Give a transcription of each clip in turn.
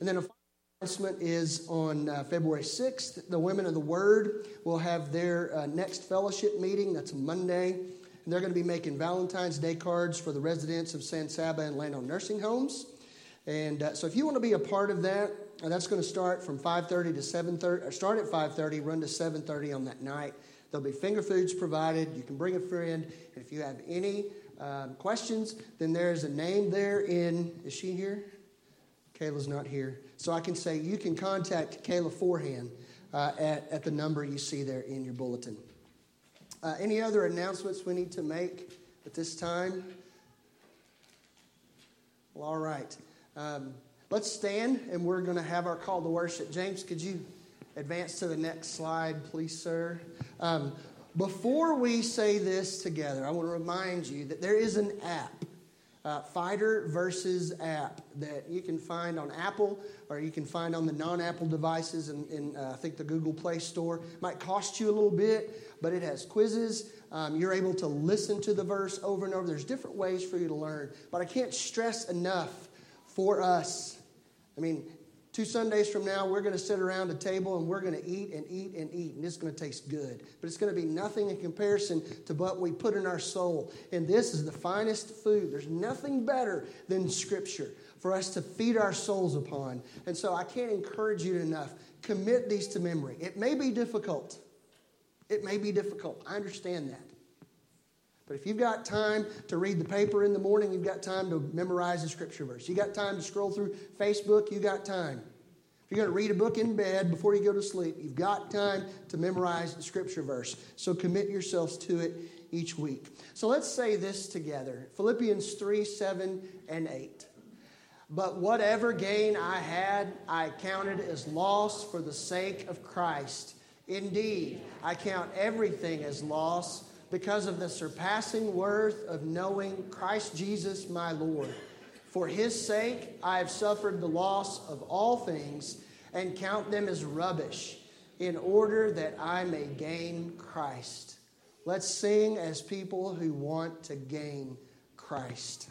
And then a final announcement is on uh, February 6th. The Women of the Word will have their uh, next fellowship meeting. That's Monday. And they're going to be making Valentine's Day cards for the residents of San Saba and Llano nursing homes. And uh, so if you want to be a part of that, uh, that's going to start from 5.30 to 7.30, or start at 5.30, run to 7.30 on that night. There'll be finger foods provided. You can bring a friend. And if you have any um, questions, then there's a name there in, is she here? Kayla's not here. So I can say you can contact Kayla Forehand uh, at, at the number you see there in your bulletin. Uh, any other announcements we need to make at this time? Well, all right. Um, let's stand and we're going to have our call to worship. James, could you advance to the next slide, please, sir? Um, before we say this together, I want to remind you that there is an app, uh, Fighter Verses app, that you can find on Apple or you can find on the non Apple devices in, in uh, I think, the Google Play Store. Might cost you a little bit, but it has quizzes. Um, you're able to listen to the verse over and over. There's different ways for you to learn. But I can't stress enough for us. I mean, Two Sundays from now, we're going to sit around a table and we're going to eat and eat and eat, and it's going to taste good. But it's going to be nothing in comparison to what we put in our soul. And this is the finest food. There's nothing better than Scripture for us to feed our souls upon. And so I can't encourage you enough. Commit these to memory. It may be difficult. It may be difficult. I understand that. But if you've got time to read the paper in the morning, you've got time to memorize a scripture verse. You got time to scroll through Facebook, you got time. If you're going to read a book in bed before you go to sleep, you've got time to memorize the scripture verse. So commit yourselves to it each week. So let's say this together Philippians 3 7 and 8. But whatever gain I had, I counted as loss for the sake of Christ. Indeed, I count everything as loss because of the surpassing worth of knowing Christ Jesus my Lord. For his sake, I have suffered the loss of all things and count them as rubbish in order that I may gain Christ. Let's sing as people who want to gain Christ.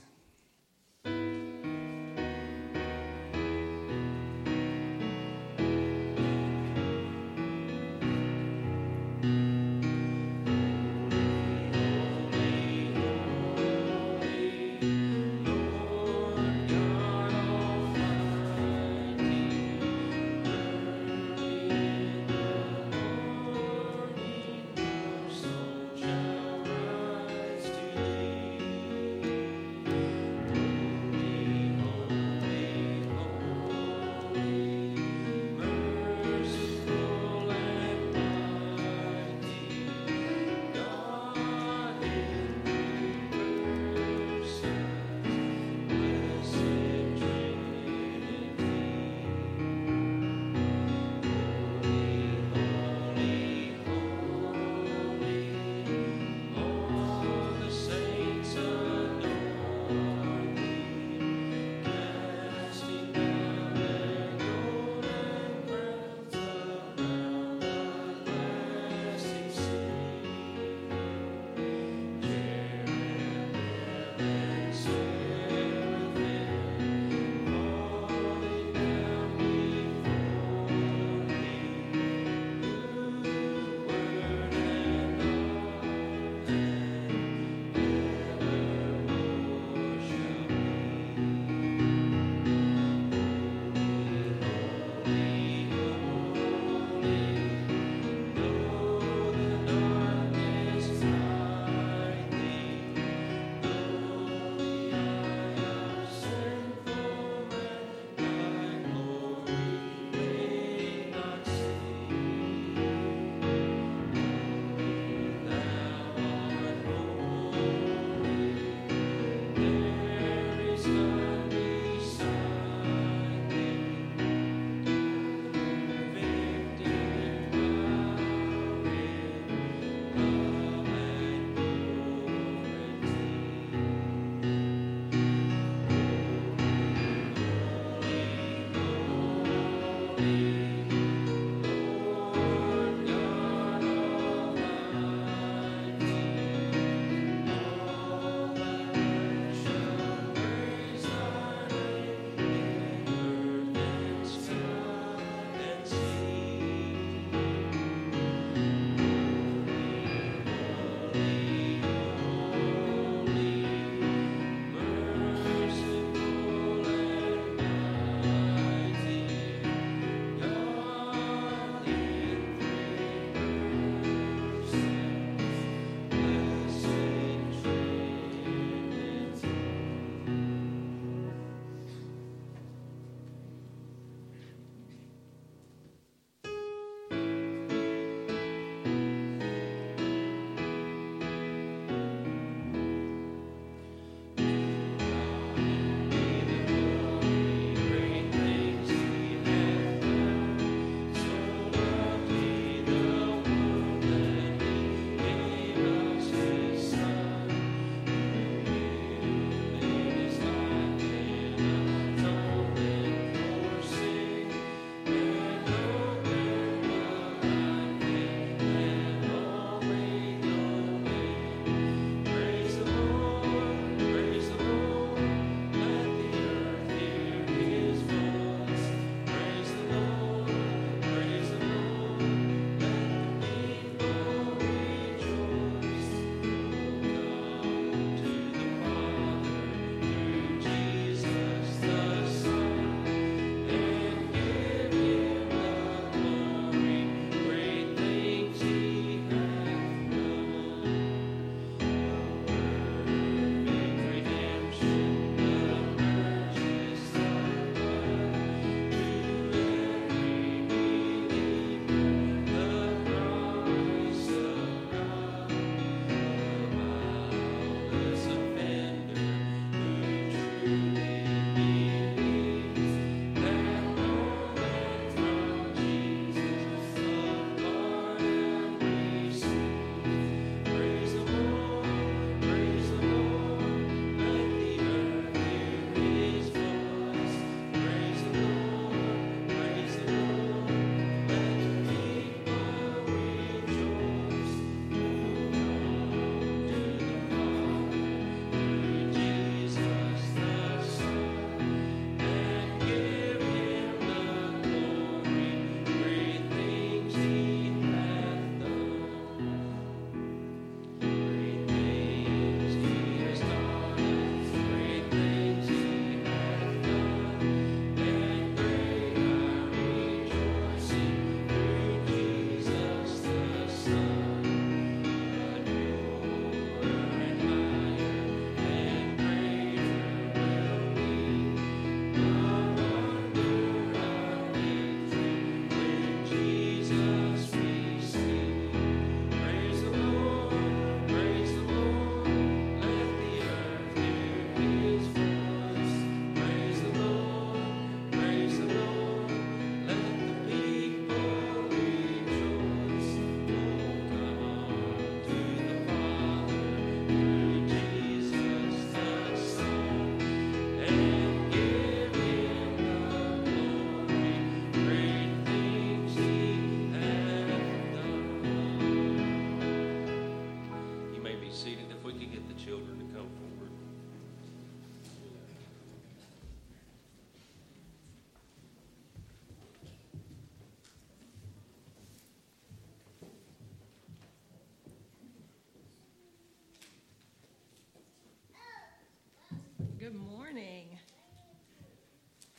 Good morning.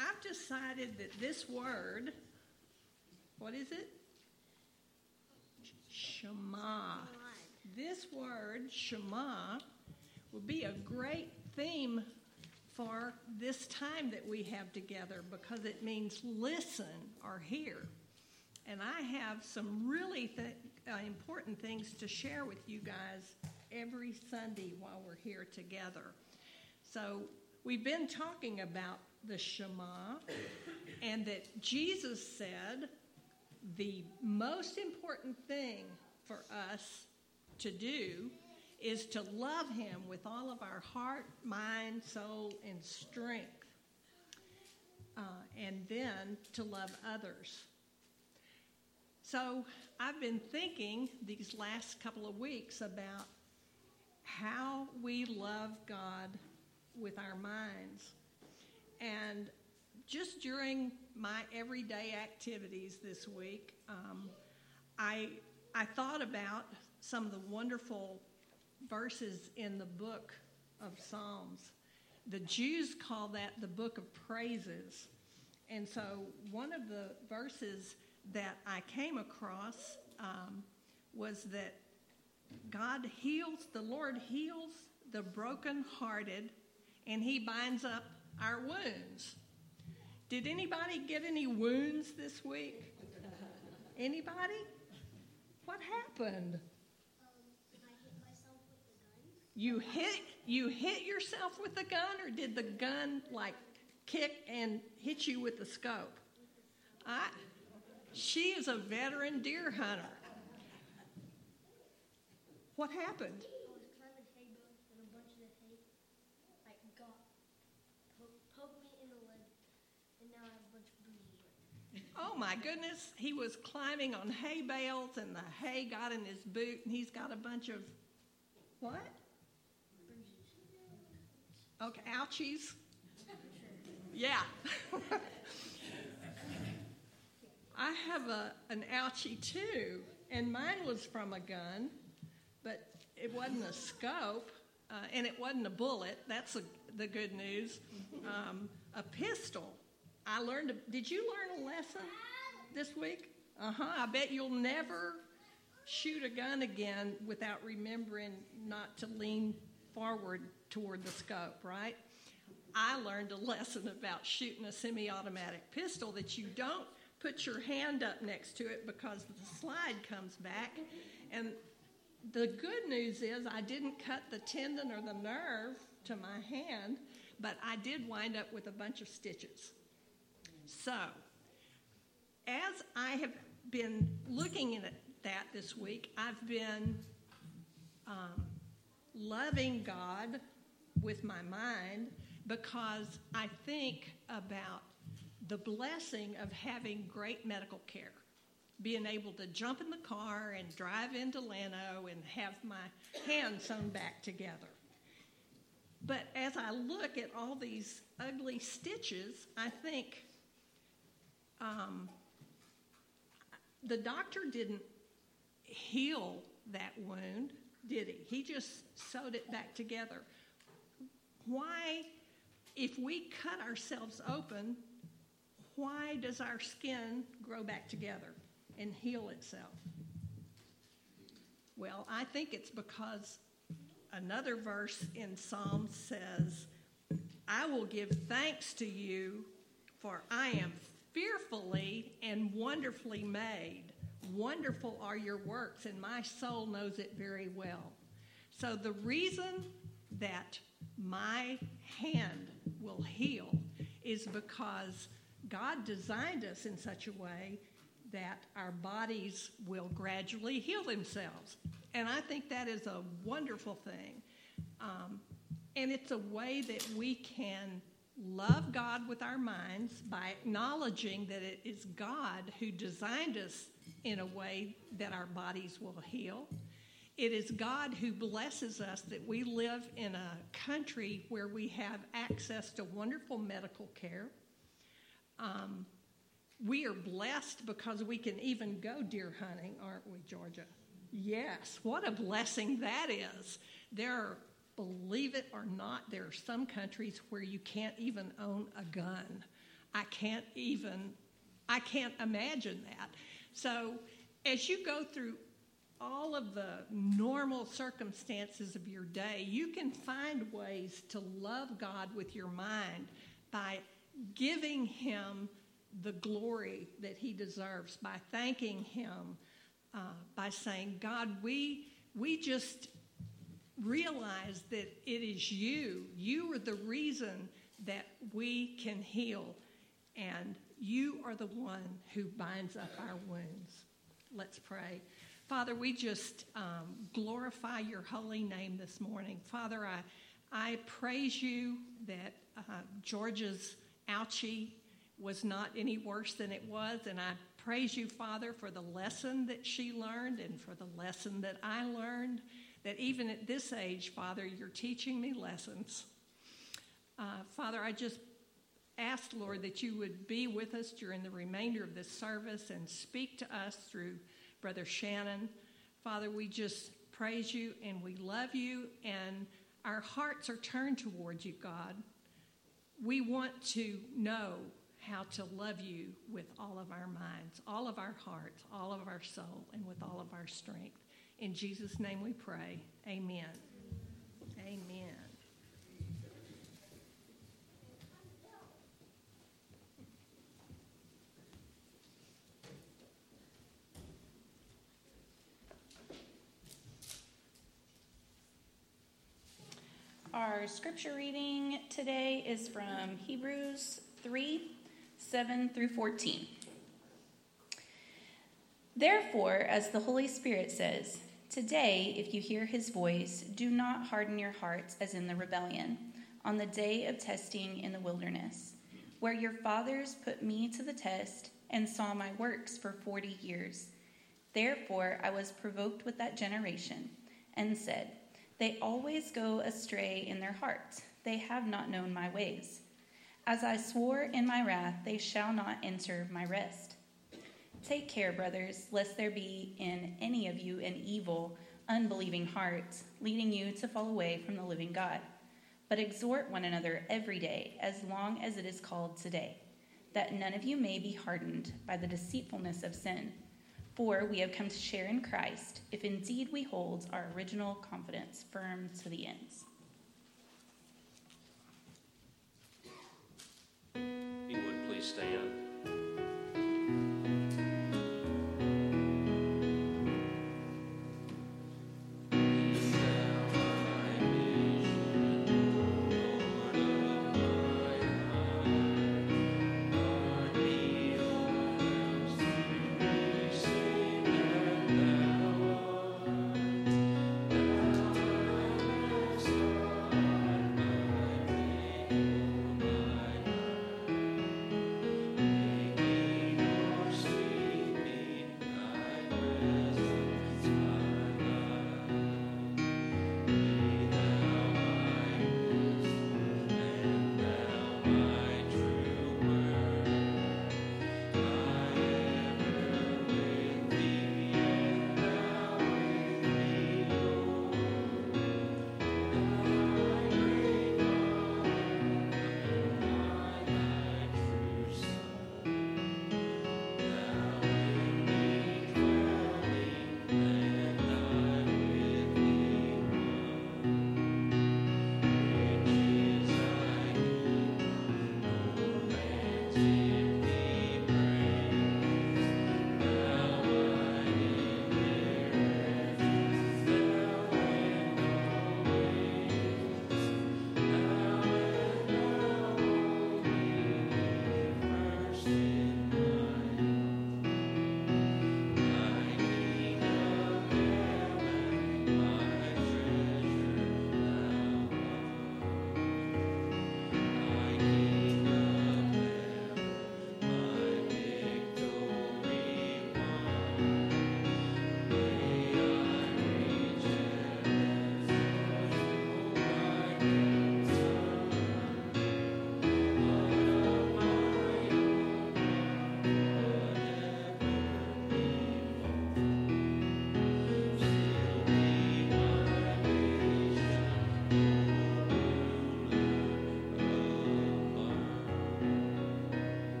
I've decided that this word, what is it? Shema. This word, Shema, would be a great theme for this time that we have together because it means listen or hear. And I have some really th- uh, important things to share with you guys every Sunday while we're here together. So, we've been talking about the Shema and that Jesus said the most important thing for us to do is to love Him with all of our heart, mind, soul, and strength. Uh, and then to love others. So I've been thinking these last couple of weeks about how we love God with our minds. And just during my everyday activities this week, um, I, I thought about some of the wonderful verses in the book of Psalms. The Jews call that the book of praises. And so one of the verses that I came across um, was that God heals, the Lord heals the brokenhearted, and He binds up our wounds. Did anybody get any wounds this week? Anybody? What happened? You hit you hit yourself with the gun, or did the gun like kick and hit you with the scope? I, she is a veteran deer hunter. What happened? Oh my goodness, he was climbing on hay bales and the hay got in his boot and he's got a bunch of what? Okay, ouchies. Yeah. I have a, an ouchie too, and mine was from a gun, but it wasn't a scope, uh, and it wasn't a bullet. That's a, the good news. Um, a pistol. I learned. A, did you learn a lesson this week? Uh huh. I bet you'll never shoot a gun again without remembering not to lean forward toward the scope, right? I learned a lesson about shooting a semi automatic pistol that you don't put your hand up next to it because the slide comes back. And the good news is I didn't cut the tendon or the nerve to my hand, but I did wind up with a bunch of stitches. So, as I have been looking at that this week, I've been um, loving God with my mind because I think about the blessing of having great medical care. Being able to jump in the car and drive into Llano and have my hands sewn back together. But as I look at all these ugly stitches, I think um, the doctor didn't heal that wound, did he? He just sewed it back together. Why, if we cut ourselves open, why does our skin grow back together and heal itself? Well, I think it's because another verse in Psalm says, I will give thanks to you, for I am fearfully and wonderfully made. Wonderful are your works, and my soul knows it very well. So, the reason that my hand will heal is because God designed us in such a way that our bodies will gradually heal themselves. And I think that is a wonderful thing. Um, and it's a way that we can love God with our minds by acknowledging that it is God who designed us in a way that our bodies will heal. It is God who blesses us that we live in a country where we have access to wonderful medical care. Um, we are blessed because we can even go deer hunting, aren't we, Georgia? Yes, what a blessing that is. There are believe it or not, there are some countries where you can't even own a gun. I can't even, I can't imagine that. So as you go through all of the normal circumstances of your day, you can find ways to love God with your mind by giving Him the glory that He deserves, by thanking Him, uh, by saying, God, we, we just realize that it is you. You are the reason that we can heal, and you are the one who binds up our wounds. Let's pray. Father, we just um, glorify your holy name this morning. Father, I, I praise you that uh, Georgia's ouchie was not any worse than it was, and I praise you, Father, for the lesson that she learned and for the lesson that I learned. That even at this age, Father, you're teaching me lessons. Uh, Father, I just ask, Lord, that you would be with us during the remainder of this service and speak to us through Brother Shannon. Father, we just praise you and we love you, and our hearts are turned towards you, God. We want to know how to love you with all of our minds, all of our hearts, all of our soul, and with all of our strength. In Jesus' name we pray. Amen. Amen. Our scripture reading today is from Hebrews 3 7 through 14. Therefore, as the Holy Spirit says, Today, if you hear his voice, do not harden your hearts as in the rebellion, on the day of testing in the wilderness, where your fathers put me to the test and saw my works for forty years. Therefore, I was provoked with that generation and said, they always go astray in their hearts. They have not known my ways. As I swore in my wrath, they shall not enter my rest. Take care, brothers, lest there be in any of you an evil, unbelieving heart, leading you to fall away from the living God. But exhort one another every day, as long as it is called today, that none of you may be hardened by the deceitfulness of sin. For we have come to share in Christ, if indeed we hold our original confidence firm to the ends. you would please stand.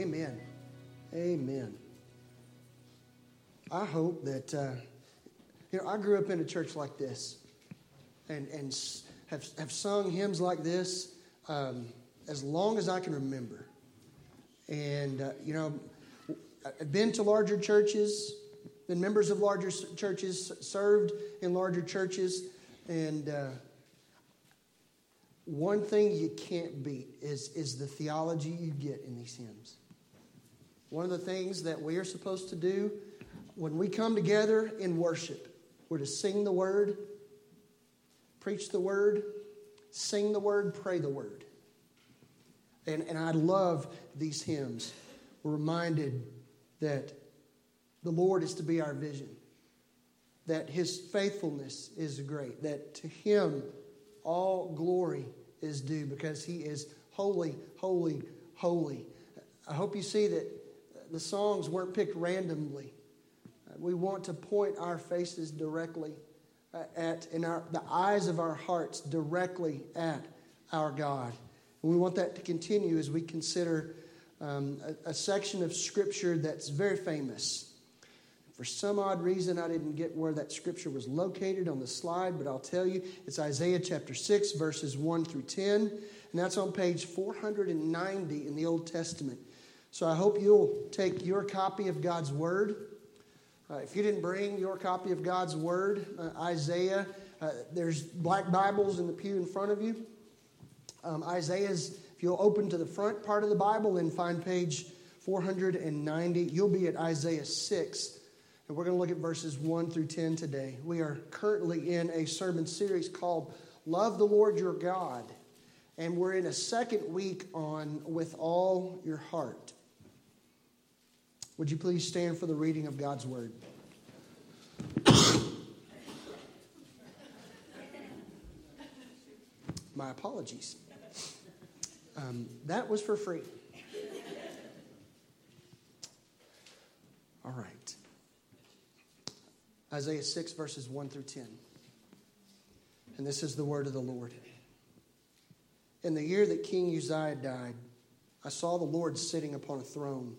Amen. Amen. I hope that, uh, you know, I grew up in a church like this and, and have, have sung hymns like this um, as long as I can remember. And, uh, you know, I've been to larger churches, been members of larger churches, served in larger churches, and uh, one thing you can't beat is, is the theology you get in these hymns. One of the things that we are supposed to do when we come together in worship, we're to sing the word, preach the word, sing the word, pray the word. And, and I love these hymns. We're reminded that the Lord is to be our vision, that his faithfulness is great, that to him all glory is due because he is holy, holy, holy. I hope you see that the songs weren't picked randomly. Uh, We want to point our faces directly uh, at, and our, the eyes of our hearts directly at our God. And we want that to continue as we consider um, a, a section of Scripture that's very famous. For some odd reason, I didn't get where that scripture was located on the slide, but I'll tell you it's Isaiah chapter 6, verses 1 through 10, and that's on page 490 in the Old Testament. So I hope you'll take your copy of God's Word. Uh, if you didn't bring your copy of God's Word, uh, Isaiah, uh, there's black Bibles in the pew in front of you. Um, Isaiah's, if you'll open to the front part of the Bible and find page 490, you'll be at Isaiah 6. And we're going to look at verses 1 through 10 today. We are currently in a sermon series called Love the Lord Your God. And we're in a second week on With All Your Heart. Would you please stand for the reading of God's Word? My apologies. Um, that was for free. All right. Isaiah 6, verses 1 through 10. And this is the word of the Lord. In the year that King Uzziah died, I saw the Lord sitting upon a throne,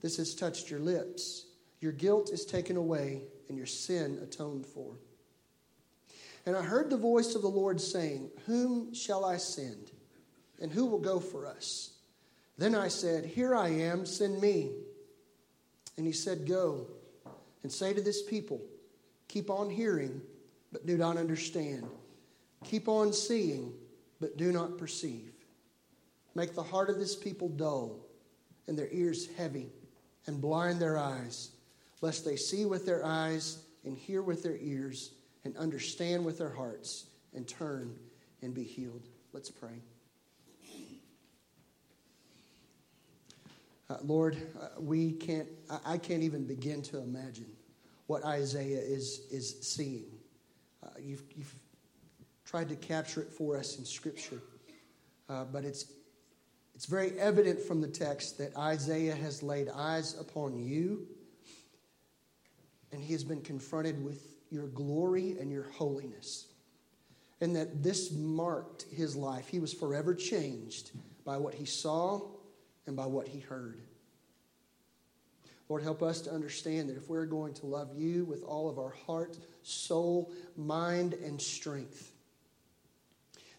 this has touched your lips. Your guilt is taken away, and your sin atoned for. And I heard the voice of the Lord saying, Whom shall I send? And who will go for us? Then I said, Here I am, send me. And he said, Go and say to this people, Keep on hearing, but do not understand. Keep on seeing, but do not perceive. Make the heart of this people dull, and their ears heavy, and blind their eyes, lest they see with their eyes, and hear with their ears, and understand with their hearts, and turn and be healed. Let's pray. Uh, Lord, uh, we can't, I, I can't even begin to imagine what Isaiah is, is seeing. Uh, you've, you've tried to capture it for us in Scripture, uh, but it's, it's very evident from the text that Isaiah has laid eyes upon you, and he has been confronted with your glory and your holiness. And that this marked his life. He was forever changed by what he saw and by what he heard. Lord, help us to understand that if we're going to love you with all of our heart, soul, mind, and strength,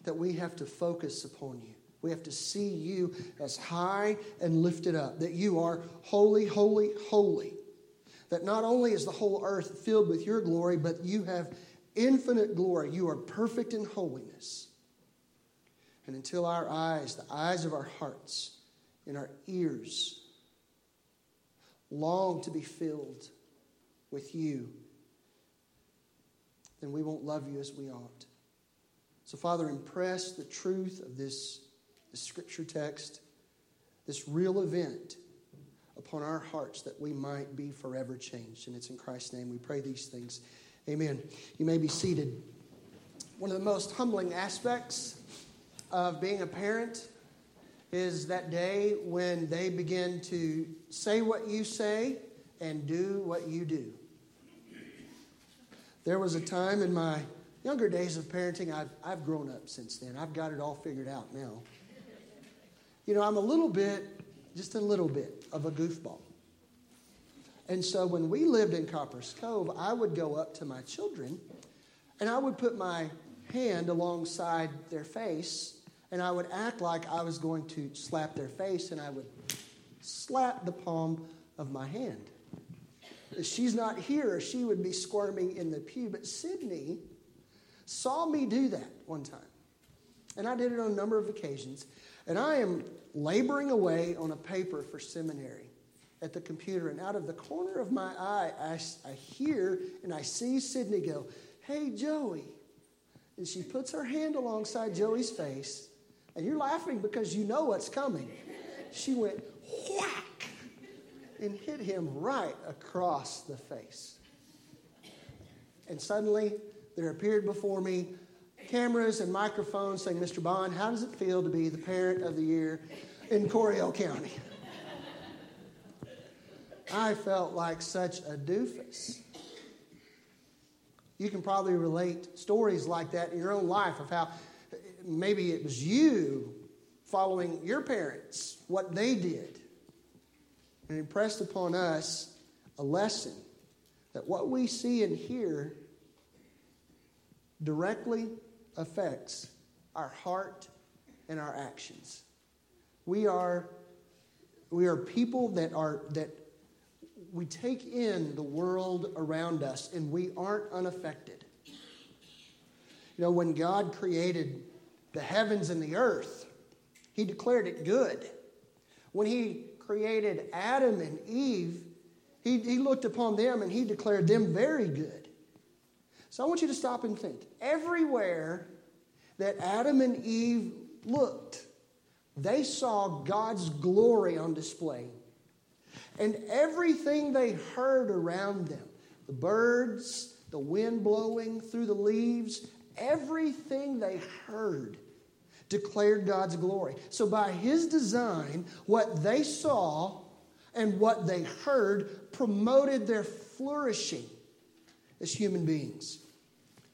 that we have to focus upon you. We have to see you as high and lifted up, that you are holy, holy, holy. That not only is the whole earth filled with your glory, but you have infinite glory. You are perfect in holiness. And until our eyes, the eyes of our hearts, and our ears long to be filled with you, then we won't love you as we ought. So, Father, impress the truth of this, this scripture text, this real event upon our hearts that we might be forever changed. And it's in Christ's name we pray these things. Amen. You may be seated. One of the most humbling aspects of being a parent is that day when they begin to say what you say and do what you do. There was a time in my younger days of parenting, I've, I've grown up since then. I've got it all figured out now. You know, I'm a little bit, just a little bit, of a goofball. And so when we lived in Copperas Cove, I would go up to my children and I would put my hand alongside their face and I would act like I was going to slap their face and I would slap the palm of my hand. She's not here, she would be squirming in the pew. But Sydney saw me do that one time. And I did it on a number of occasions. And I am laboring away on a paper for seminary at the computer. And out of the corner of my eye, I, I hear and I see Sydney go, Hey, Joey. And she puts her hand alongside Joey's face. And you're laughing because you know what's coming. She went whack and hit him right across the face. And suddenly, there appeared before me cameras and microphones saying, Mr. Bond, how does it feel to be the parent of the year in Coryell County? I felt like such a doofus. You can probably relate stories like that in your own life of how maybe it was you following your parents, what they did and impressed upon us a lesson that what we see and hear directly affects our heart and our actions. We are, we are people that are that we take in the world around us and we aren't unaffected. You know, when God created the heavens and the earth, He declared it good. When He created Adam and Eve, he, he looked upon them and he declared them very good. So I want you to stop and think. Everywhere that Adam and Eve looked, they saw God's glory on display. And everything they heard around them the birds, the wind blowing through the leaves everything they heard declared God's glory. So, by His design, what they saw and what they heard promoted their flourishing as human beings.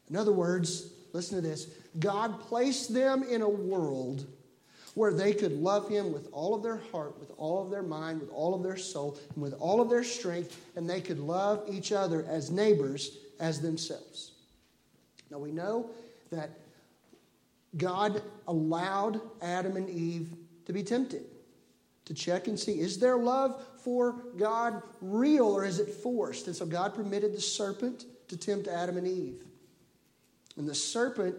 In other words, listen to this God placed them in a world where they could love Him with all of their heart, with all of their mind, with all of their soul, and with all of their strength, and they could love each other as neighbors as themselves. Now, we know that God allowed Adam and Eve to be tempted, to check and see is their love for God real or is it forced? And so God permitted the serpent to tempt Adam and Eve. And the serpent,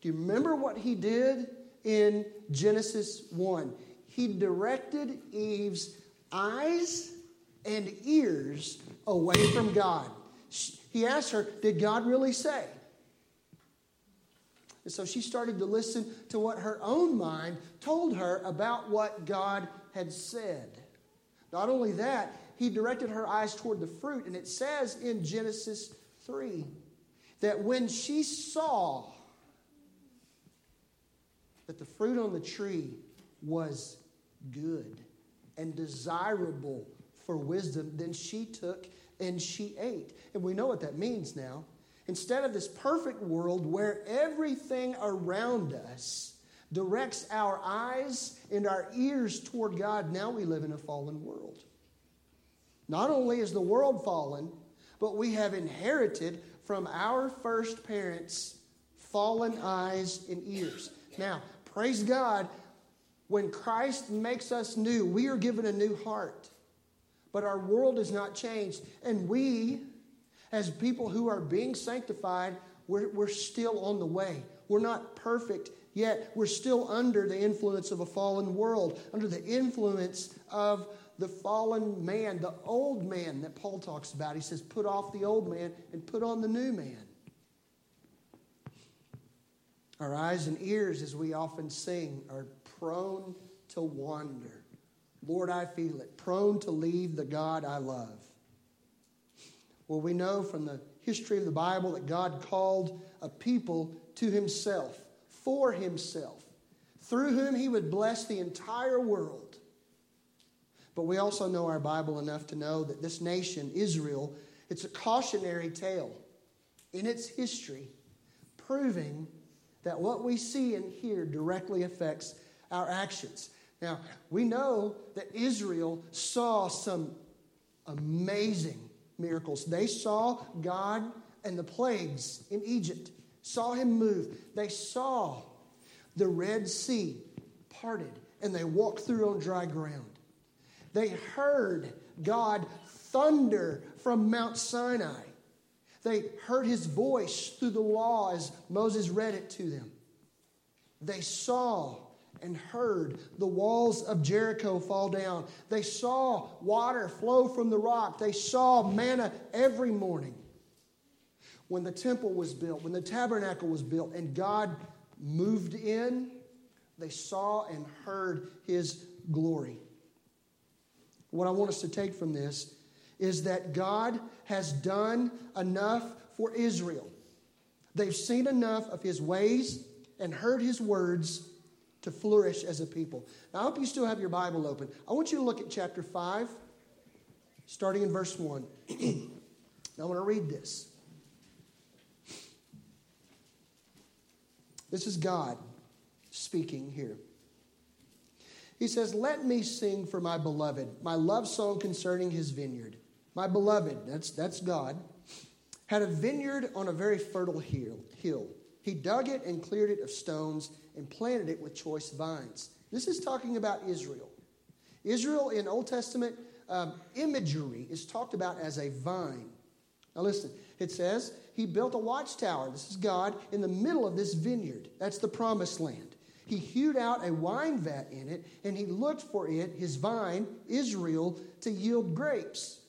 do you remember what he did in Genesis 1? He directed Eve's eyes and ears away from God. He asked her, Did God really say? And so she started to listen to what her own mind told her about what God had said. Not only that, he directed her eyes toward the fruit. And it says in Genesis 3 that when she saw that the fruit on the tree was good and desirable for wisdom, then she took and she ate. And we know what that means now. Instead of this perfect world where everything around us directs our eyes and our ears toward God, now we live in a fallen world. Not only is the world fallen, but we have inherited from our first parents fallen eyes and ears. Now, praise God, when Christ makes us new, we are given a new heart. But our world has not changed, and we as people who are being sanctified, we're, we're still on the way. We're not perfect yet. We're still under the influence of a fallen world, under the influence of the fallen man, the old man that Paul talks about. He says, put off the old man and put on the new man. Our eyes and ears, as we often sing, are prone to wander. Lord, I feel it, prone to leave the God I love. Well, we know from the history of the Bible that God called a people to himself, for himself, through whom he would bless the entire world. But we also know our Bible enough to know that this nation, Israel, it's a cautionary tale in its history, proving that what we see and hear directly affects our actions. Now, we know that Israel saw some amazing miracles. They saw God and the plagues in Egypt, saw him move. They saw the Red Sea parted and they walked through on dry ground. They heard God thunder from Mount Sinai. They heard his voice through the law as Moses read it to them. They saw and heard the walls of Jericho fall down. They saw water flow from the rock. They saw manna every morning. When the temple was built, when the tabernacle was built, and God moved in, they saw and heard his glory. What I want us to take from this is that God has done enough for Israel. They've seen enough of his ways and heard his words to flourish as a people. Now, I hope you still have your Bible open. I want you to look at chapter 5, starting in verse 1. now, I want to read this. This is God speaking here. He says, Let me sing for my beloved, my love song concerning his vineyard. My beloved, that's, that's God, had a vineyard on a very fertile hill. He dug it and cleared it of stones and planted it with choice vines. This is talking about Israel. Israel in Old Testament um, imagery is talked about as a vine. Now listen, it says, He built a watchtower, this is God, in the middle of this vineyard. That's the promised land. He hewed out a wine vat in it, and he looked for it, his vine, Israel, to yield grapes,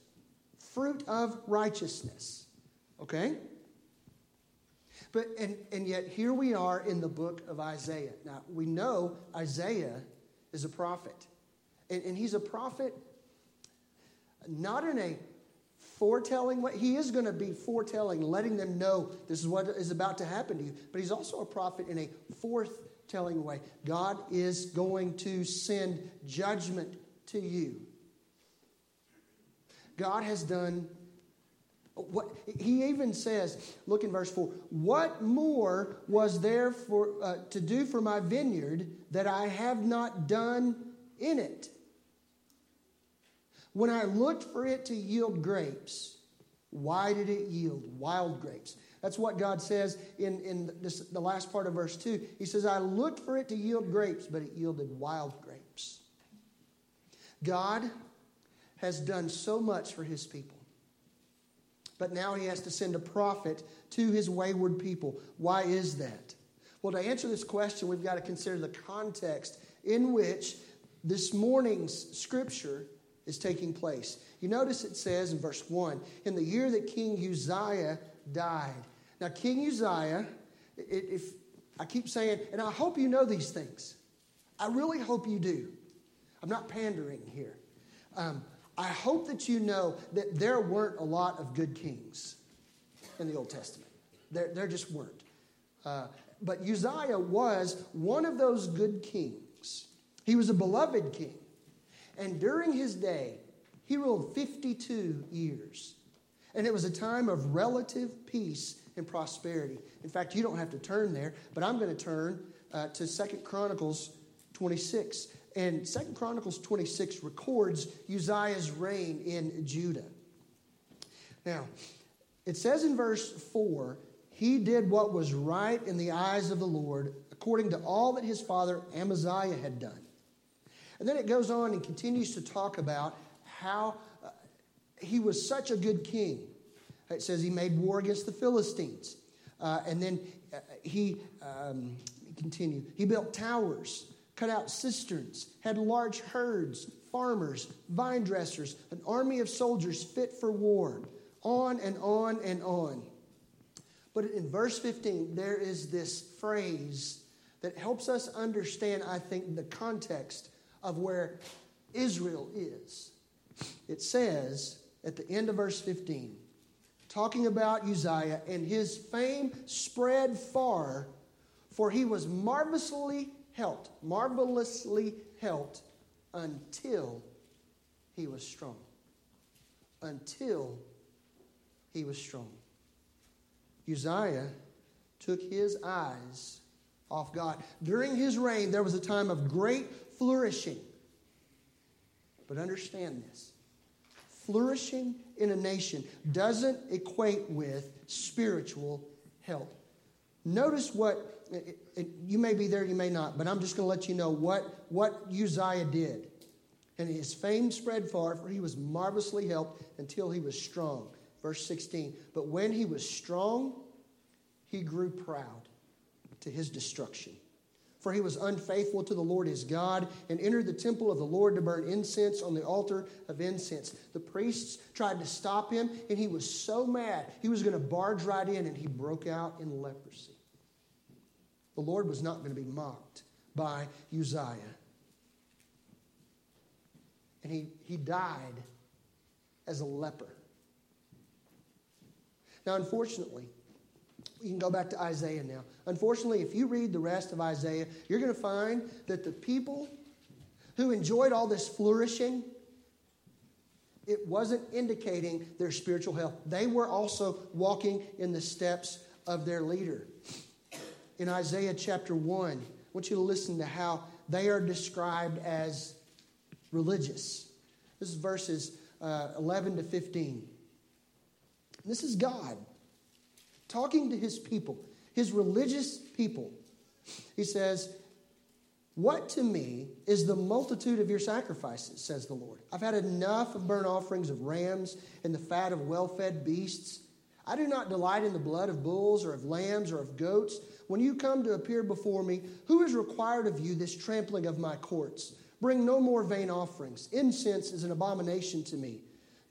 fruit of righteousness. Okay? But and, and yet here we are in the book of Isaiah. Now we know Isaiah is a prophet. And, and he's a prophet not in a foretelling what He is going to be foretelling, letting them know this is what is about to happen to you. But he's also a prophet in a forthtelling way. God is going to send judgment to you. God has done what, he even says, look in verse 4 What more was there for, uh, to do for my vineyard that I have not done in it? When I looked for it to yield grapes, why did it yield wild grapes? That's what God says in, in this, the last part of verse 2. He says, I looked for it to yield grapes, but it yielded wild grapes. God has done so much for his people. But now he has to send a prophet to his wayward people. Why is that? Well, to answer this question, we've got to consider the context in which this morning's scripture is taking place. You notice it says in verse 1 in the year that King Uzziah died. Now, King Uzziah, if I keep saying, and I hope you know these things, I really hope you do. I'm not pandering here. Um, I hope that you know that there weren't a lot of good kings in the Old Testament. There, there just weren't. Uh, but Uzziah was one of those good kings. He was a beloved king. And during his day, he ruled 52 years. And it was a time of relative peace and prosperity. In fact, you don't have to turn there, but I'm going to turn uh, to Second Chronicles 26. And Second Chronicles 26 records Uzziah's reign in Judah. Now, it says in verse 4 he did what was right in the eyes of the Lord, according to all that his father Amaziah had done. And then it goes on and continues to talk about how he was such a good king. It says he made war against the Philistines. Uh, and then uh, he, um, continue, he built towers cut out cisterns, had large herds, farmers, vine dressers, an army of soldiers fit for war, on and on and on. But in verse 15, there is this phrase that helps us understand, I think, the context of where Israel is. It says at the end of verse 15, talking about Uzziah, and his fame spread far, for he was marvelously helped, marvelously helped until he was strong. Until he was strong. Uzziah took his eyes off God. During his reign, there was a time of great flourishing. But understand this flourishing in a nation doesn't equate with spiritual health. Notice what, you may be there, you may not, but I'm just going to let you know what, what Uzziah did. And his fame spread far, for he was marvelously helped until he was strong. Verse 16. But when he was strong, he grew proud to his destruction. For he was unfaithful to the Lord his God and entered the temple of the Lord to burn incense on the altar of incense. The priests tried to stop him, and he was so mad, he was going to barge right in, and he broke out in leprosy. The Lord was not going to be mocked by Uzziah. And he, he died as a leper. Now, unfortunately, you can go back to Isaiah now. Unfortunately, if you read the rest of Isaiah, you're going to find that the people who enjoyed all this flourishing, it wasn't indicating their spiritual health. They were also walking in the steps of their leader. In Isaiah chapter 1, I want you to listen to how they are described as religious. This is verses uh, 11 to 15. This is God talking to his people, his religious people. He says, What to me is the multitude of your sacrifices, says the Lord. I've had enough of burnt offerings of rams and the fat of well fed beasts. I do not delight in the blood of bulls or of lambs or of goats. When you come to appear before me, who is required of you this trampling of my courts? Bring no more vain offerings. Incense is an abomination to me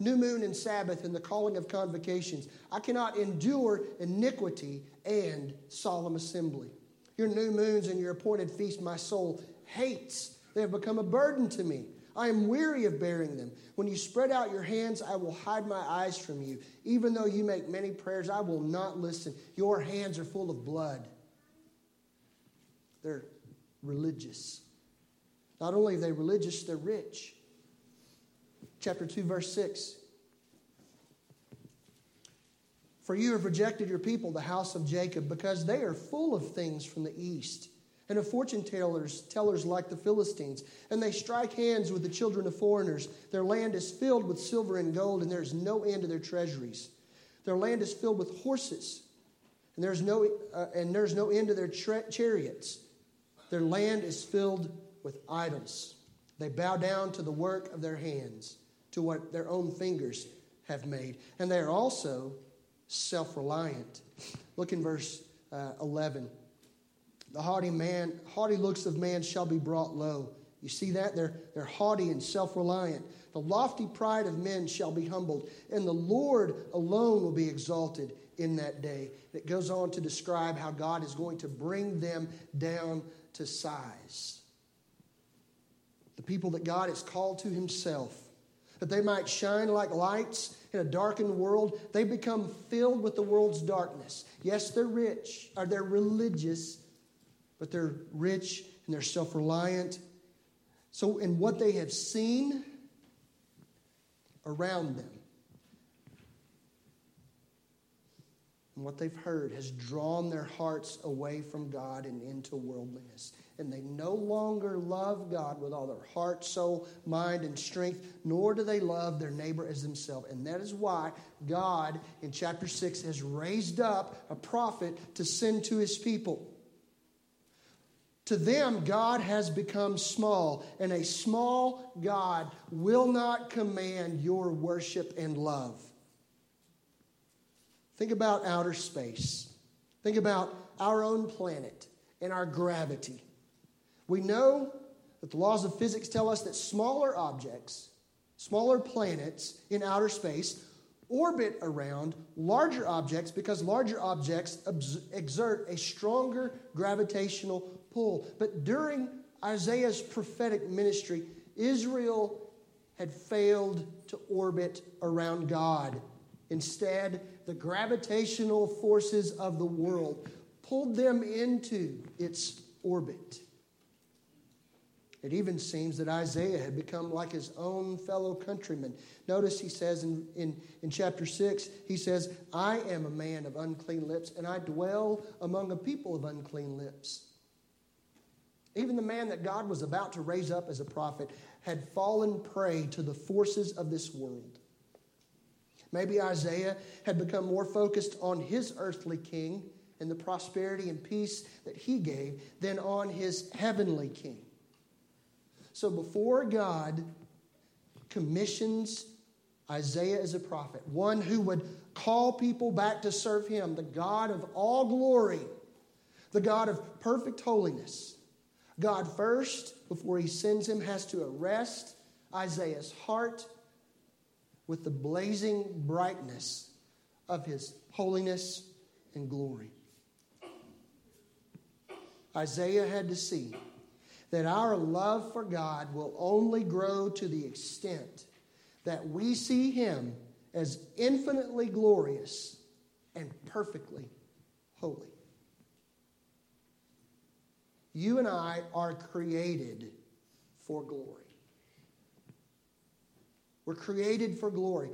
new moon and Sabbath and the calling of convocations. I cannot endure iniquity and solemn assembly. Your new moons and your appointed feast my soul hates. They have become a burden to me. I am weary of bearing them. When you spread out your hands, I will hide my eyes from you. Even though you make many prayers, I will not listen. Your hands are full of blood. They're religious. Not only are they religious, they're rich chapter 2, verse 6. For you have rejected your people, the house of Jacob, because they are full of things from the east, and of fortune tellers, tellers like the Philistines. And they strike hands with the children of foreigners. Their land is filled with silver and gold, and there is no end to their treasuries. Their land is filled with horses, and there's no, uh, and there's no end to their tra- chariots. Their land is filled with idols. They bow down to the work of their hands to what their own fingers have made. And they are also self reliant. Look in verse uh, 11. The haughty man, haughty looks of man shall be brought low. You see that? They're, they're haughty and self reliant. The lofty pride of men shall be humbled, and the Lord alone will be exalted in that day. It goes on to describe how God is going to bring them down to size. The people that God has called to himself that they might shine like lights in a darkened world. They become filled with the world's darkness. Yes, they're rich, or they're religious, but they're rich and they're self reliant. So, in what they have seen around them, and what they've heard has drawn their hearts away from God and into worldliness and they no longer love God with all their heart, soul, mind, and strength, nor do they love their neighbor as themselves. And that is why God, in chapter 6, has raised up a prophet to send to his people. To them, God has become small, and a small God will not command your worship and love. Think about outer space. Think about our own planet and our gravity. We know that the laws of physics tell us that smaller objects, smaller planets in outer space, orbit around larger objects because larger objects exert a stronger gravitational pull. But during Isaiah's prophetic ministry, Israel had failed to orbit around God. Instead, the gravitational forces of the world pulled them into its orbit. It even seems that Isaiah had become like his own fellow countrymen. Notice he says in, in, in chapter 6, he says, I am a man of unclean lips, and I dwell among a people of unclean lips. Even the man that God was about to raise up as a prophet had fallen prey to the forces of this world. Maybe Isaiah had become more focused on his earthly king and the prosperity and peace that he gave than on his heavenly king. So before God commissions Isaiah as a prophet, one who would call people back to serve him, the God of all glory, the God of perfect holiness, God first, before he sends him, has to arrest Isaiah's heart with the blazing brightness of his holiness and glory. Isaiah had to see that our love for God will only grow to the extent that we see Him as infinitely glorious and perfectly holy. You and I are created for glory. We're created for glory.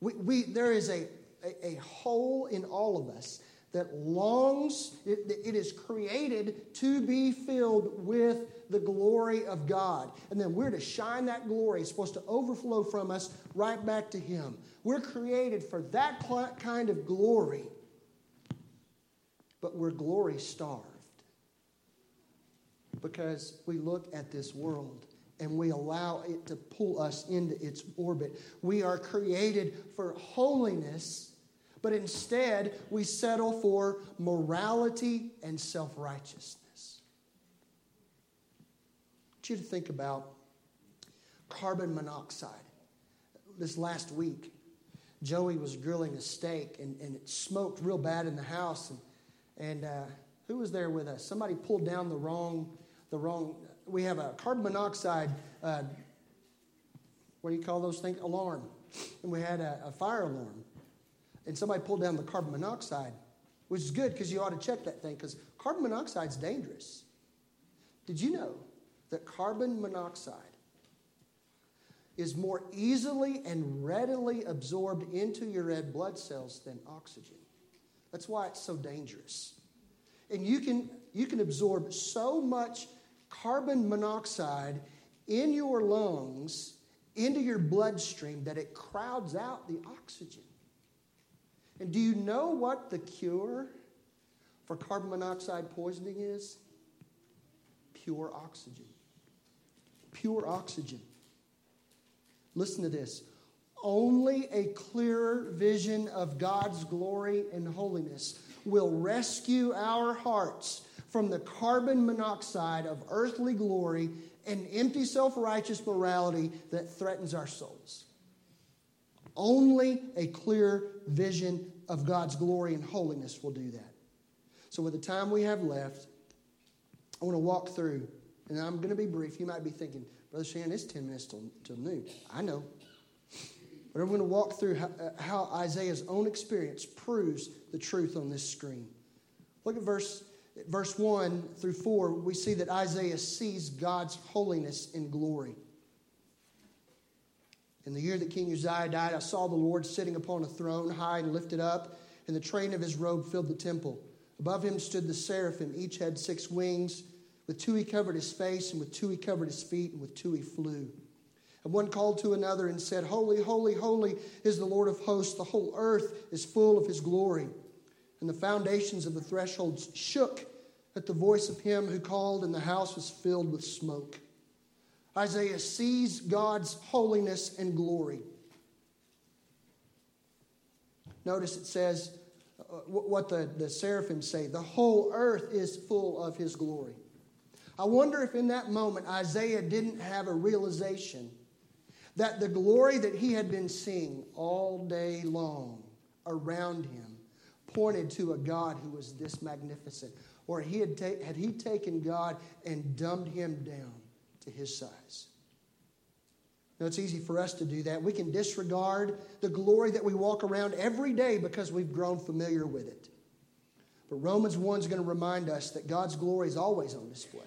We, we, there is a, a, a hole in all of us that longs, it, it is created to be filled with the glory of God. And then we're to shine that glory. It's supposed to overflow from us right back to Him. We're created for that kind of glory, but we're glory starved because we look at this world and we allow it to pull us into its orbit. We are created for holiness but instead we settle for morality and self righteousness. I want you to think about carbon monoxide. This last week, Joey was grilling a steak and, and it smoked real bad in the house. And, and uh, who was there with us? Somebody pulled down the wrong, the wrong. We have a carbon monoxide. Uh, what do you call those things? Alarm. And we had a, a fire alarm and somebody pulled down the carbon monoxide, which is good because you ought to check that thing because carbon monoxide is dangerous. Did you know that carbon monoxide is more easily and readily absorbed into your red blood cells than oxygen? That's why it's so dangerous. And you can, you can absorb so much carbon monoxide in your lungs, into your bloodstream, that it crowds out the oxygen. And do you know what the cure for carbon monoxide poisoning is? Pure oxygen. Pure oxygen. Listen to this. Only a clearer vision of God's glory and holiness will rescue our hearts from the carbon monoxide of earthly glory and empty self righteous morality that threatens our souls. Only a clear vision of God's glory and holiness will do that. So, with the time we have left, I want to walk through, and I'm going to be brief. You might be thinking, Brother Shannon, it's 10 minutes till, till noon. I know. But I'm going to walk through how, how Isaiah's own experience proves the truth on this screen. Look at verse, verse 1 through 4. We see that Isaiah sees God's holiness and glory. In the year that King Uzziah died, I saw the Lord sitting upon a throne, high and lifted up, and the train of his robe filled the temple. Above him stood the seraphim. Each had six wings. With two he covered his face, and with two he covered his feet, and with two he flew. And one called to another and said, Holy, holy, holy is the Lord of hosts. The whole earth is full of his glory. And the foundations of the thresholds shook at the voice of him who called, and the house was filled with smoke. Isaiah sees God's holiness and glory. Notice it says uh, what the, the seraphim say the whole earth is full of his glory. I wonder if in that moment Isaiah didn't have a realization that the glory that he had been seeing all day long around him pointed to a God who was this magnificent. Or he had, ta- had he taken God and dumbed him down to his size? Now, it's easy for us to do that. We can disregard the glory that we walk around every day because we've grown familiar with it. But Romans 1 is going to remind us that God's glory is always on display.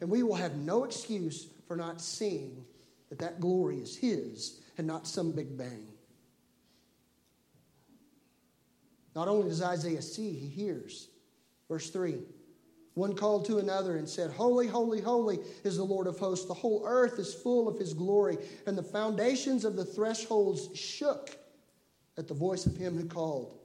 And we will have no excuse for not seeing that that glory is His and not some big bang. Not only does Isaiah see, he hears. Verse 3 One called to another and said, Holy, holy, holy is the Lord of hosts. The whole earth is full of his glory. And the foundations of the thresholds shook at the voice of him who called.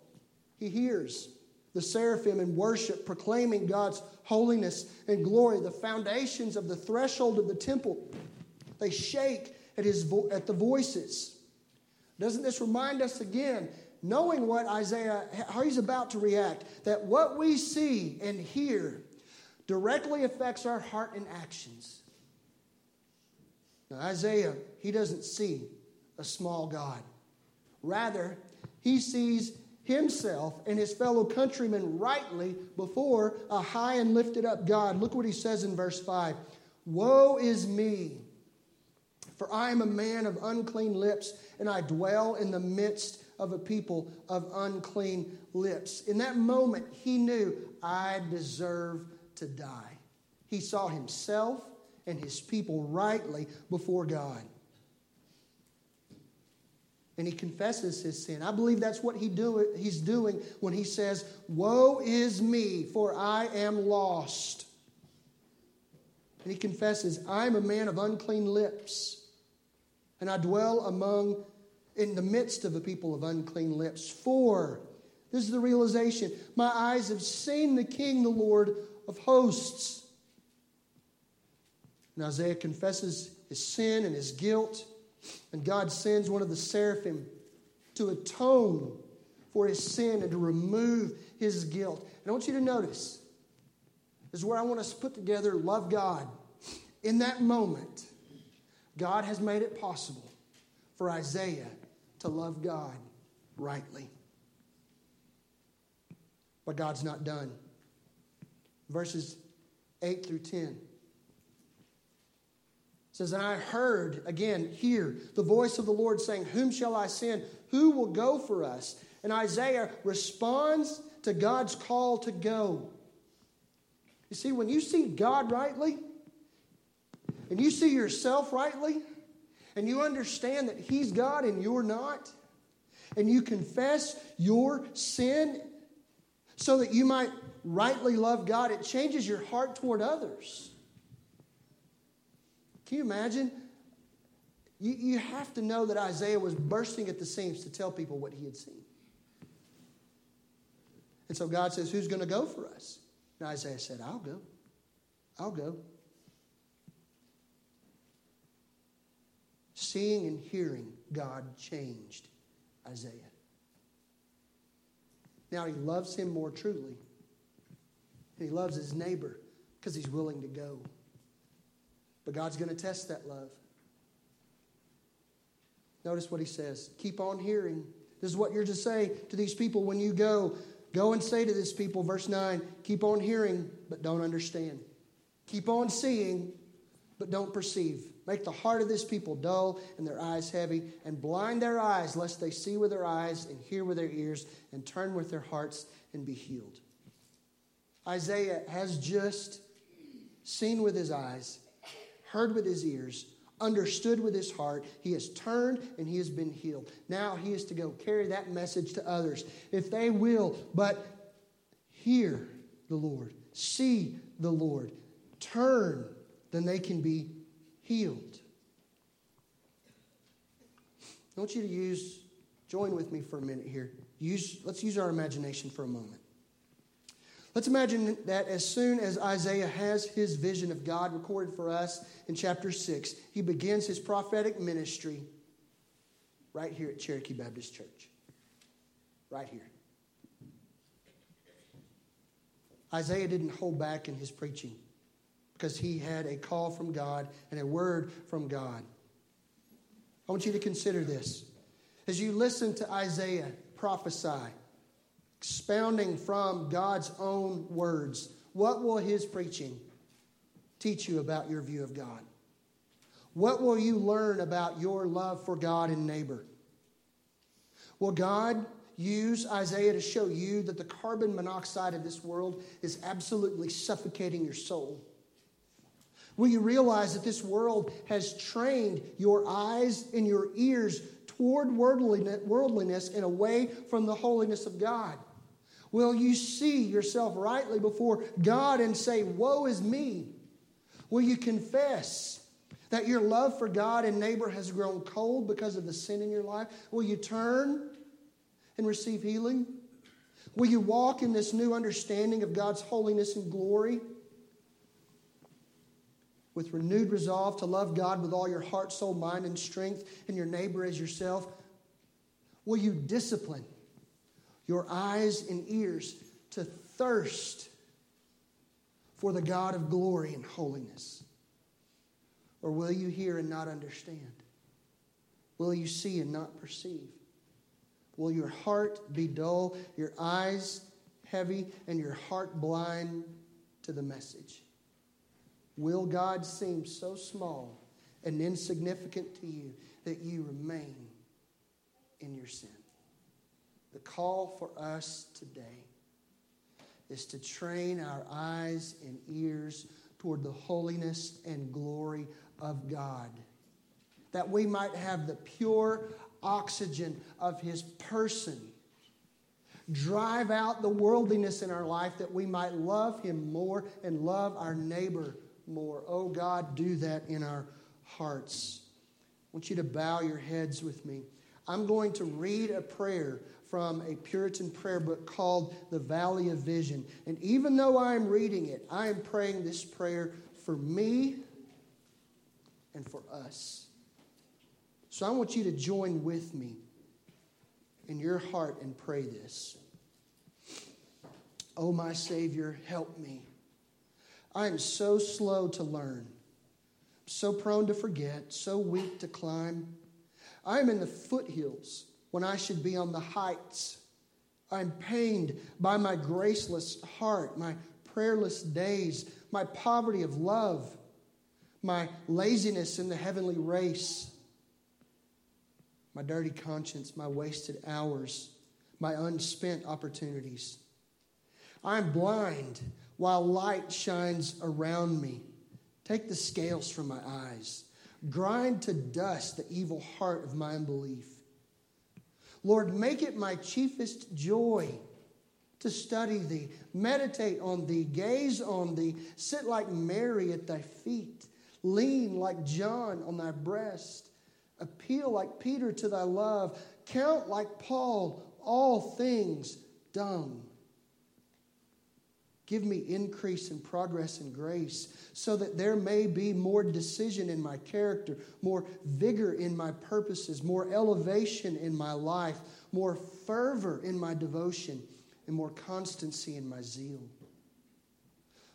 He hears the seraphim in worship proclaiming God's holiness and glory. The foundations of the threshold of the temple, they shake at, his vo- at the voices. Doesn't this remind us again knowing what Isaiah, how he's about to react, that what we see and hear directly affects our heart and actions. Now, Isaiah, he doesn't see a small God. Rather, he sees himself and his fellow countrymen rightly before a high and lifted up God. Look what he says in verse 5 Woe is me, for I am a man of unclean lips, and I dwell in the midst of a people of unclean lips. In that moment, he knew, I deserve to die. He saw himself and his people rightly before God. And he confesses his sin. I believe that's what he do, he's doing when he says, Woe is me, for I am lost. And he confesses, I'm a man of unclean lips, and I dwell among in the midst of a people of unclean lips. For, this is the realization, my eyes have seen the King, the Lord of hosts. And Isaiah confesses his sin and his guilt, and God sends one of the seraphim to atone for his sin and to remove his guilt. And I want you to notice, is where I want us to put together love God. In that moment, God has made it possible for Isaiah to love God rightly. But God's not done. Verses 8 through 10 says, And I heard, again, hear the voice of the Lord saying, Whom shall I send? Who will go for us? And Isaiah responds to God's call to go. You see, when you see God rightly, and you see yourself rightly, and you understand that He's God and you're not, and you confess your sin so that you might rightly love God, it changes your heart toward others. Can you imagine? You, you have to know that Isaiah was bursting at the seams to tell people what he had seen. And so God says, Who's going to go for us? And Isaiah said, I'll go. I'll go. Seeing and hearing God changed Isaiah. Now he loves him more truly. He loves his neighbor because he's willing to go. But God's going to test that love. Notice what he says keep on hearing. This is what you're to say to these people when you go. Go and say to this people, verse 9, keep on hearing, but don't understand. Keep on seeing, but don't perceive. Make the heart of this people dull and their eyes heavy, and blind their eyes, lest they see with their eyes and hear with their ears and turn with their hearts and be healed. Isaiah has just seen with his eyes, heard with his ears, understood with his heart. He has turned and he has been healed. Now he is to go carry that message to others. If they will but hear the Lord, see the Lord, turn, then they can be healed. I want you to use, join with me for a minute here. Use, let's use our imagination for a moment. Let's imagine that as soon as Isaiah has his vision of God recorded for us in chapter 6, he begins his prophetic ministry right here at Cherokee Baptist Church. Right here. Isaiah didn't hold back in his preaching because he had a call from God and a word from God. I want you to consider this. As you listen to Isaiah prophesy, expounding from God's own words, what will his preaching teach you about your view of God? What will you learn about your love for God and neighbor? Will God use Isaiah to show you that the carbon monoxide of this world is absolutely suffocating your soul? Will you realize that this world has trained your eyes and your ears toward worldliness and away from the holiness of God? Will you see yourself rightly before God and say, Woe is me? Will you confess that your love for God and neighbor has grown cold because of the sin in your life? Will you turn and receive healing? Will you walk in this new understanding of God's holiness and glory? With renewed resolve to love God with all your heart, soul, mind, and strength, and your neighbor as yourself? Will you discipline your eyes and ears to thirst for the God of glory and holiness? Or will you hear and not understand? Will you see and not perceive? Will your heart be dull, your eyes heavy, and your heart blind to the message? Will God seem so small and insignificant to you that you remain in your sin? The call for us today is to train our eyes and ears toward the holiness and glory of God, that we might have the pure oxygen of His person. Drive out the worldliness in our life that we might love Him more and love our neighbor more. Oh God, do that in our hearts. I want you to bow your heads with me. I'm going to read a prayer from a Puritan prayer book called The Valley of Vision. And even though I'm reading it, I am praying this prayer for me and for us. So I want you to join with me in your heart and pray this. Oh, my Savior, help me. I am so slow to learn, so prone to forget, so weak to climb. I am in the foothills when I should be on the heights. I'm pained by my graceless heart, my prayerless days, my poverty of love, my laziness in the heavenly race, my dirty conscience, my wasted hours, my unspent opportunities. I'm blind while light shines around me. Take the scales from my eyes. Grind to dust the evil heart of my unbelief. Lord, make it my chiefest joy to study thee, meditate on thee, gaze on thee, sit like Mary at thy feet, lean like John on thy breast, appeal like Peter to thy love, count like Paul all things dung Give me increase and progress and grace so that there may be more decision in my character, more vigor in my purposes, more elevation in my life, more fervor in my devotion, and more constancy in my zeal.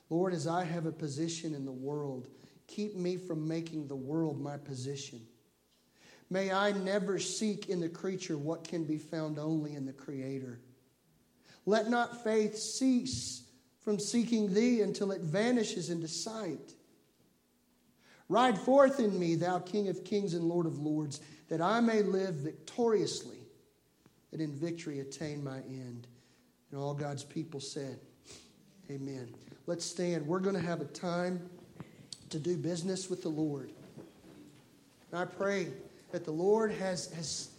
Lord, as I have a position in the world, keep me from making the world my position. May I never seek in the creature what can be found only in the Creator. Let not faith cease from seeking thee until it vanishes into sight. Ride forth in me, thou King of kings and Lord of lords, that I may live victoriously and in victory attain my end. And all God's people said, Amen. Let's stand. We're going to have a time to do business with the Lord. And I pray that the Lord has, has,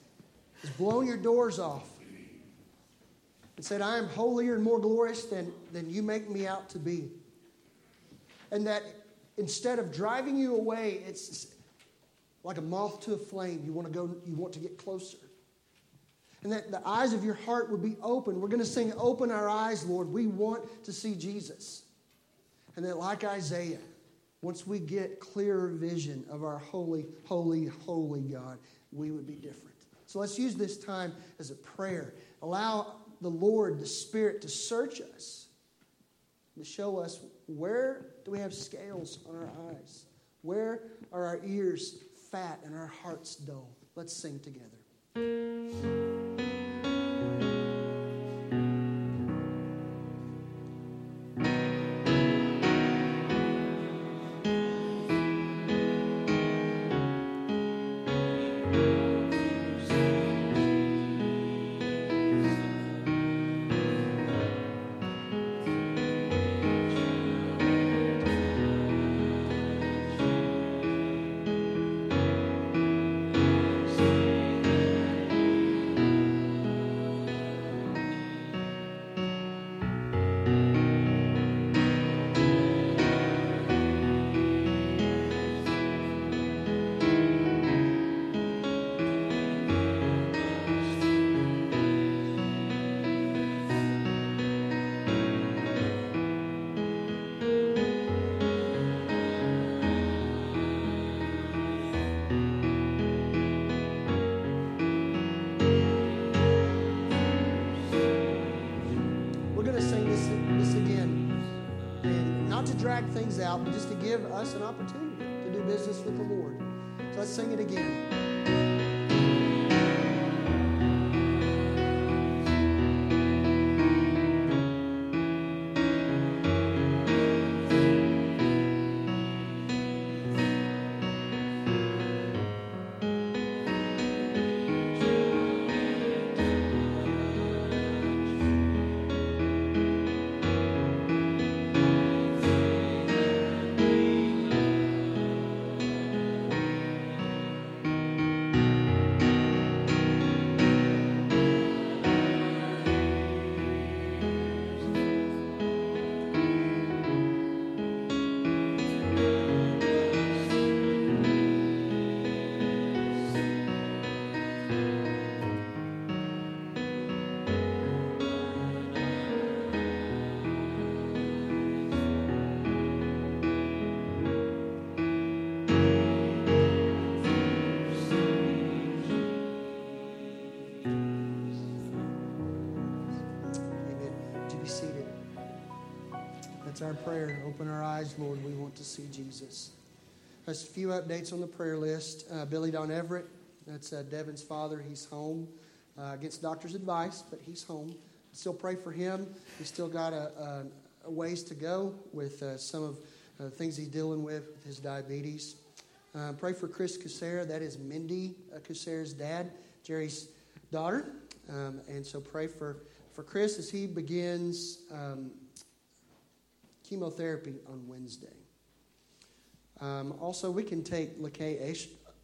has blown your doors off and said, I am holier and more glorious than, than you make me out to be. And that instead of driving you away, it's like a moth to a flame. You want to go, you want to get closer. And that the eyes of your heart would be open. We're going to sing, Open Our Eyes, Lord. We want to see Jesus. And that, like Isaiah, once we get clearer vision of our holy, holy, holy God, we would be different. So let's use this time as a prayer. Allow the Lord, the Spirit, to search us, to show us where do we have scales on our eyes? Where are our ears fat and our hearts dull? Let's sing together. Drag things out, but just to give us an opportunity to do business with the Lord. So let's sing it again. Our prayer. Open our eyes, Lord. We want to see Jesus. There's a few updates on the prayer list. Uh, Billy Don Everett, that's uh, Devin's father. He's home uh, against doctor's advice, but he's home. Still pray for him. He's still got a, a, ways to go with uh, some of the things he's dealing with with his diabetes. Uh, pray for Chris Cusera. That is Mindy uh, Cusera's dad, Jerry's daughter. Um, and so pray for, for Chris as he begins um, chemotherapy on Wednesday. Um, also, we can take LaKay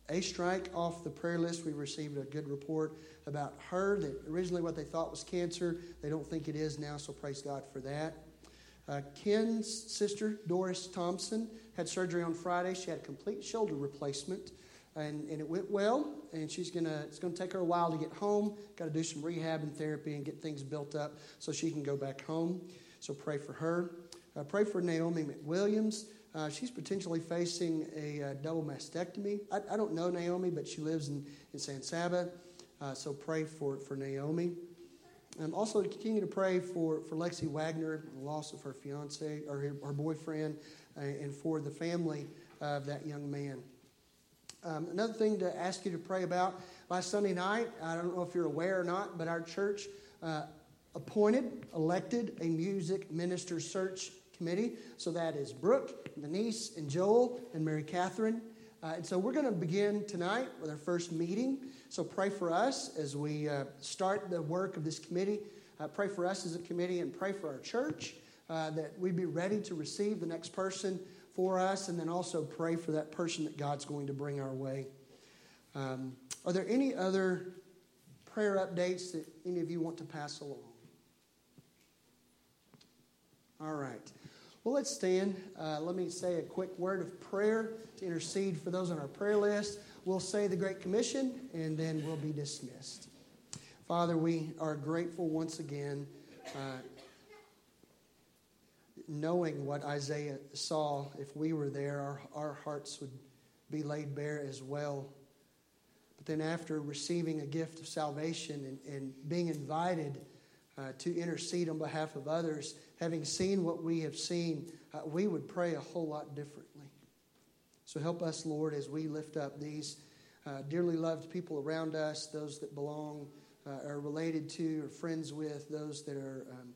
A. Strike off the prayer list. We received a good report about her that originally what they thought was cancer, they don't think it is now, so praise God for that. Uh, Ken's sister, Doris Thompson, had surgery on Friday. She had a complete shoulder replacement, and, and it went well. And she's gonna it's gonna take her a while to get home. Got to do some rehab and therapy and get things built up so she can go back home. So pray for her. Uh, pray for Naomi McWilliams. Uh, she's potentially facing a uh, double mastectomy. I, I, don't know Naomi, but she lives in, in San Saba. Uh, so pray for, for Naomi. Um, also, continue to pray for, for Lexi Wagner, the loss of her fiance or her, her boyfriend, uh, and for the family of that young man. Um, another thing to ask you to pray about last Sunday night, I don't know if you're aware or not, but our church uh, appointed, elected a music minister search committee. So that is Brooke, Denise, and Joel, and Mary Catherine. Uh, and so we're going to begin tonight with our first meeting. So pray for us as we uh, start the work of this committee. Uh, pray for us as a committee and pray for our church uh, that we be ready to receive the next person for us, and then also pray for that person that God's going to bring our way. Um, are there any other prayer updates that any of you want to pass along? All right. Well, let's stand. Uh, let me say a quick word of prayer to intercede for those on our prayer list. We'll say the Great Commission, and then we'll be dismissed. Father, we are grateful once again, uh, knowing what Isaiah saw. If we were there, our, our hearts would be laid bare as well. But then, after receiving a gift of salvation and, and being invited uh, to intercede on behalf of others, having seen what we have seen, uh, we would pray a whole lot differently. So help us, Lord, as we lift up these uh, dearly loved people around us, those that belong, uh, are related to, or friends with, those that are um,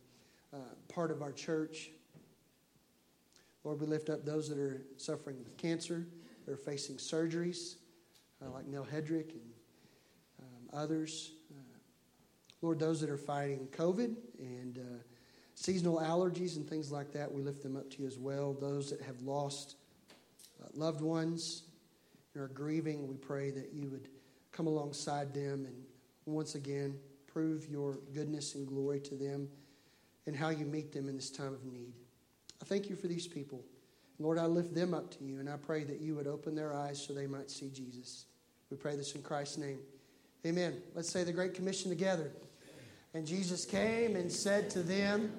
uh, part of our church. Lord, we lift up those that are suffering with cancer, that are facing surgeries, like Nell Hedrick and um, others. Lord, those that are fighting COVID and uh, seasonal allergies and things like that, we lift them up to you as well. Those that have lost uh, loved ones and are grieving, we pray that you would come alongside them and once again prove your goodness and glory to them and how you meet them in this time of need. I thank you for these people. Lord, I lift them up to you, and I pray that you would open their eyes so they might see Jesus. We pray this in Christ's name. Amen. Let's say the Great Commission together. And Jesus came and said to them,